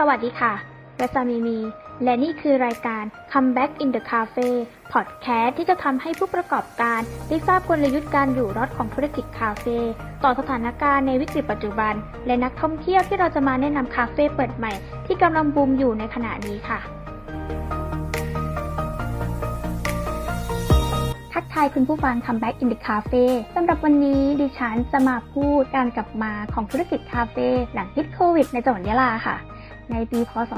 สวัสดีค่ะเรซามีมี และนี่คือรายการ Comeback in the Cafe พอดแคสต์ที่จะทำให้ผู้ประกอบการได้ทราบกลยุทธ์การอยู่รอดของธุรกิจคาเฟ่ต่อสถานการณ์ในวิกฤตปัจจุบัน และนักท่องเที่ยวที่เราจะมาแนะนำคาเฟ่เปิดใหม่ ที่กำลังบูมอยู่ในขณะนี้ค่ะ ทักทายคุณผู้ฟัง Comeback in the Cafe สำหรับวันนี้ดิฉันจะมาพูดการกลับมาของธุรกิจคาเฟ่หลังพิษโควิดในจังหวัดยะลาค่ะ ในปี พศ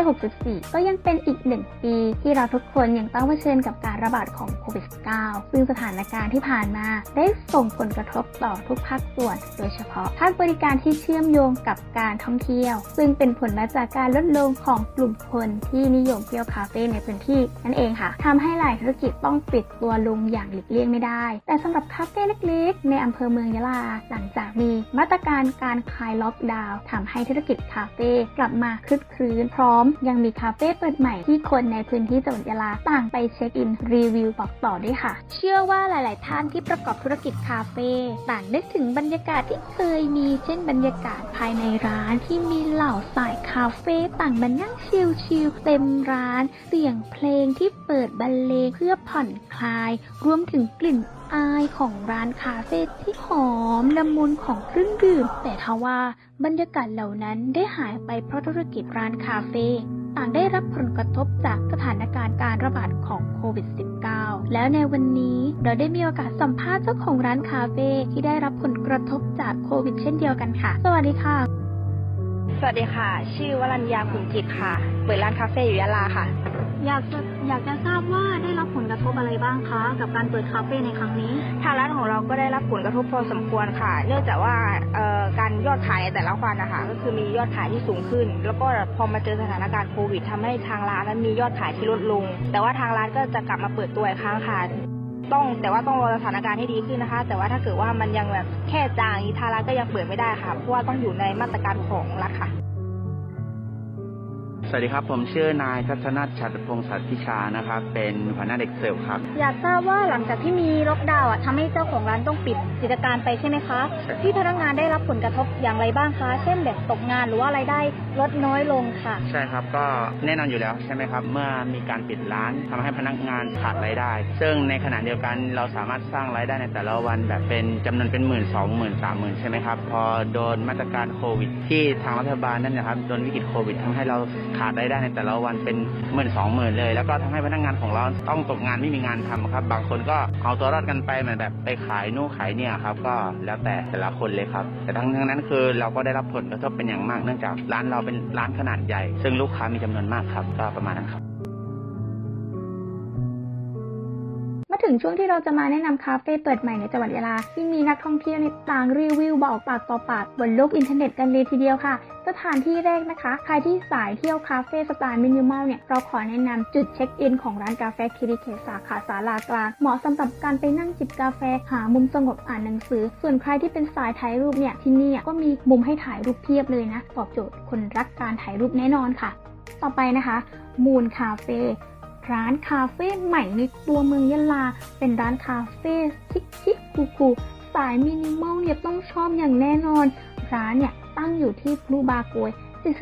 2564 ก็ยังเป็นอีกหนึ่งปีที่เราทุกคนยังต้องเผชิญกับการระบาดของโควิด -19 ซึ่งสถานการณ์ที่ผ่านมาได้ส่งผลกระทบต่อทุกภาคส่วน โดยเฉพาะภาคบริการที่เชื่อมโยงกับการท่องเที่ยว ซึ่งเป็นผลมาจากการลดลงของกลุ่มคนที่นิยมเที่ยวคาเฟ่ในพื้นที่นั่นเองค่ะทำให้หลายธุรกิจต้องปิดตัวลงอย่างหลีกเลี่ยงไม่ได้ แต่สำหรับคาเฟ่เล็กๆ ในอำเภอเมืองยะลา หลังจากมีมาตรการการคลายล็อกดาวน์ทำให้ธุรกิจคาเฟ่กลับมาคึกคักพร้อม ยังมีคาเฟ่เปิดใหม่ที่คนในพื้นที่จังหวัดยะลาต่างไป check in รีวิวบอกต่อด้วยค่ะ เชื่อว่าหลาย ๆ ท่านที่ประกอบธุรกิจคาเฟ่ต่างนึกถึงบรรยากาศที่เคยมี เช่นบรรยากาศภายในร้านที่มีเหล่าสายคาเฟ่ต่างมานั่งชิล ๆ เต็มร้าน เสียงเพลงที่เปิดบรรเลงเพื่อผ่อนคลาย รวมถึงกลิ่น อายของร้านคาเฟ่ที่หอมละมุนของเครื่องดื่ม แต่ทว่าบรรยากาศเหล่านั้นได้หายไปเพราะธุรกิจร้านคาเฟ่ต่างได้รับผลกระทบจากสถานการณ์การระบาดของโควิด -19 แล้วในวันนี้เราได้มีโอกาสสัมภาษณ์เจ้าของร้านคาเฟ่ที่ได้รับผลกระทบจากโควิด เช่นเดียวกันค่ะ สวัสดีค่ะ สวัสดีค่ะ ชื่อวรัญญาขุนจิตค่ะ เปิดร้านคาเฟ่อยู่ยะลาค่ะ อยากจะอยากจะทราบว่าได้รับผลกระทบอะไรบ้างคะ กับการเปิดคาเฟ่ในครั้งนี้ ทางร้านของเราก็ได้รับผลกระทบพอสมควรค่ะ เนื่องจากว่าการยอดขายในแต่ละวันนะคะก็คือมียอดขายที่สูงขึ้น แล้วก็พอมาเจอสถานการณ์โควิดทำให้ทางร้านนั้นมียอดขายที่ลดลง แต่ว่าทางร้านก็จะกลับมาเปิดตัวอีกครั้งค่ะต้องแต่ว่าต้องรอสถานการณ์ให้ดีขึ้นนะคะ แต่ว่าถ้าเกิดว่ามันยังแบบแค่จางทางร้านก็ยังเปิดไม่ได้ค่ะเพราะว่าต้องอยู่ในมาตรการของรัฐค่ะ สวัสดีครับ ผมชื่อนายทัศนัทชัดพงศ์สัตพิชานะครับ เป็นหัวหน้าเด็กเซลครับ อยากทราบว่าหลังจากที่มีล็อกดาวน์อะทำให้เจ้าของร้านต้องปิดกิจการไปใช่ไหมคะ ที่พนักงานได้รับผลกระทบอย่างไรบ้างคะ เช่นแบบตกงานหรือว่ารายได้ลดน้อยลงค่ะ ใช่ครับก็แน่นอนอยู่แล้วใช่ไหมครับ เมื่อมีการปิดร้านทำให้พนักงานขาดรายได้ ซึ่งในขณะเดียวกันเราสามารถสร้างรายได้ในแต่ละวันแบบเป็นจำนวนเป็นหมื่นสองหมื่นสามหมื่นใช่ไหมครับ พอโดนมาตรการโควิด ที่ทางรัฐบาลนั่นนะครับโดนวิกฤตโควิดทำให้เราขาดรายได้ในแต่ละวันเป็นหมื่นสองหมื่นเลย แล้วก็ทำให้พนักงานของเราต้องตกงานไม่มีงานทำครับ บางคนก็เอาตัวรอดกันไปเหมือนแบบไปขายนู่ขายเนี่ยครับ ก็แล้วแต่แต่ละคนเลยครับ แต่ทั้งนั้นคือเราก็ได้รับผลกระทบเป็นอย่างมากเนื่องจากร้านเราเป็นร้านขนาดใหญ่ ซึ่งลูกค้ามีจำนวนมากครับก็ประมาณนั้นครับ ถึงช่วงที่เราจะมาแนะนำคาเฟ่เปิดใหม่ในจังหวัดยะลาที่มีนักท่องเที่ยวในต่างรีวิวบอกปากต่อปากบนโลกอินเทอร์เน็ตกันเลยทีเดียวค่ะ สถานที่แรกนะคะ ใครที่สายเที่ยวคาเฟ่สไตล์มินิมอลเนี่ย เราขอแนะนำจุด check in ของร้านกาแฟคิริเคสาขาสาลากลาง เหมาะสำหรับการไปนั่งจิบกาแฟหามุมสงบอ่านหนังสือ ส่วนใครที่เป็นสายถ่ายรูปเนี่ยที่นี่ก็มีมุมให้ถ่ายรูปเพียบเลยนะตอบโจทย์คนรักการถ่ายรูปแน่นอนค่ะ ต่อไปนะคะมูนคาเฟ่ ร้านคาเฟ่ใหม่ในตัวเมืองยะลา เป็นร้านคาเฟ่ chic chic cool coolสายมินิมอลเนี่ยต้องชอบอย่างแน่นอน ร้านเนี่ยตั้งอยู่ที่พลูบาโกย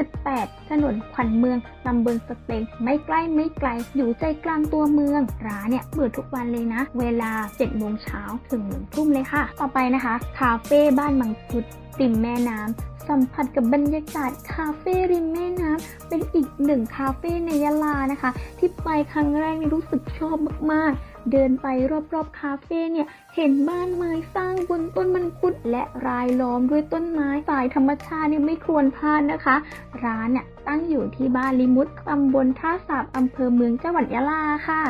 48 ถนนขวัญเมืองตำบลสะเตงไม่ใกล้ไม่ไกล อยู่ใจกลางตัวเมือง ร้านเนี่ยเปิดทุกวันเลยนะ เวลา 7 โมงเช้าถึง1ทุ่มเลยค่ะ ต่อไปนะคะ คาเฟ่บ้านมังคุดริมแม่น้ำ สัมผัสกับบรรยากาศคาเฟ่ริมแม่น้ำเป็นอีกหนึ่งคาเฟ่ในยะลานะคะ ที่ไปครั้งแรกมีรู้สึกชอบมากๆ เดินไปรอบๆคาเฟ่เนี่ยเห็นบ้านไม้สร้างบนต้นมันคุดและรายล้อมด้วยต้นไม้สายธรรมชาติเนี่ยไม่ควรพลาดนะคะ ร้านเนี่ยตั้งอยู่ที่บ้านลิมุตตำบลท่าสาบอำเภอเมืองจังหวัดยะลาค่ะ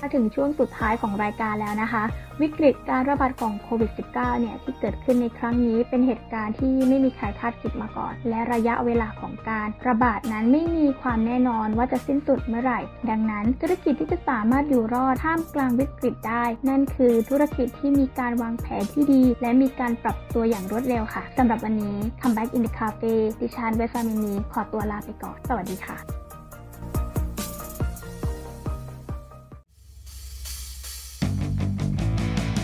มาถึงช่วงสุดท้ายของรายการแล้วนะคะ วิกฤตการระบาดของโควิด -19 เนี่ยที่เกิดขึ้นในครั้งนี้เป็นเหตุการณ์ที่ไม่มีใครคาดคิดมาก่อน และระยะเวลาของการระบาดนั้นไม่มีความแน่นอนว่าจะสิ้นสุดเมื่อไหร่ ดังนั้น ธุรกิจที่จะสามารถอยู่รอดท่ามกลางวิกฤตได้ นั่นคือธุรกิจที่มีการวางแผนที่ดี และมีการปรับตัวอย่างรวดเร็วค่ะสำหรับวันนี้ Come Back in the Cafe ดิฉันเวสามินีขอตัวลาไปก่อน สวัสดีค่ะ